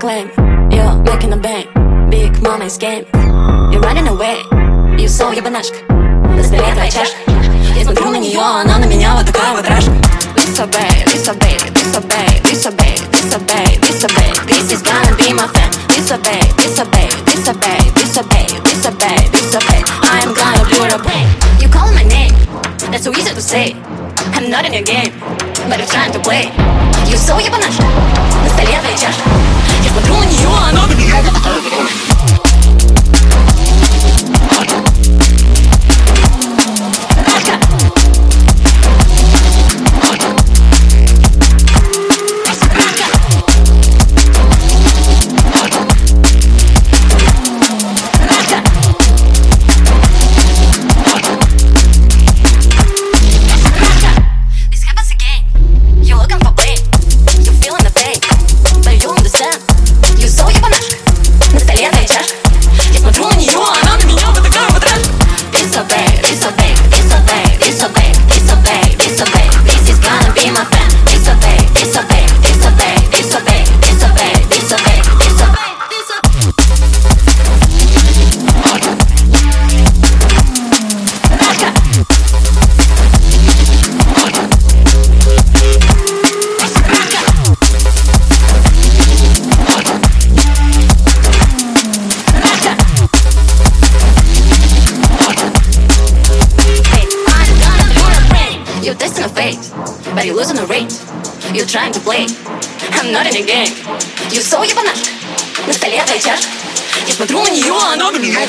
claim You're making a bang Big mama is game You're running away You saw ебанашка На столе твоя чашка Я смотрю на нее, она на меня вот такая вот рашка Lisa babe, Lisa baby, Lisa babe, Lisa babe, Lisa babe, Lisa babe This is gonna be my fan Lisa babe, Lisa babe, Lisa babe, Lisa babe, Lisa babe, Lisa babe I'm gonna do it up You call my name That's so easy to say I'm not in your game But you're trying to play You so ебанашка На столе Fate, but you're losing the rate. You're trying to play. I'm not in your game. You so ебанашка. На столе твоя чашка. Я смотрю на нее, она на меня.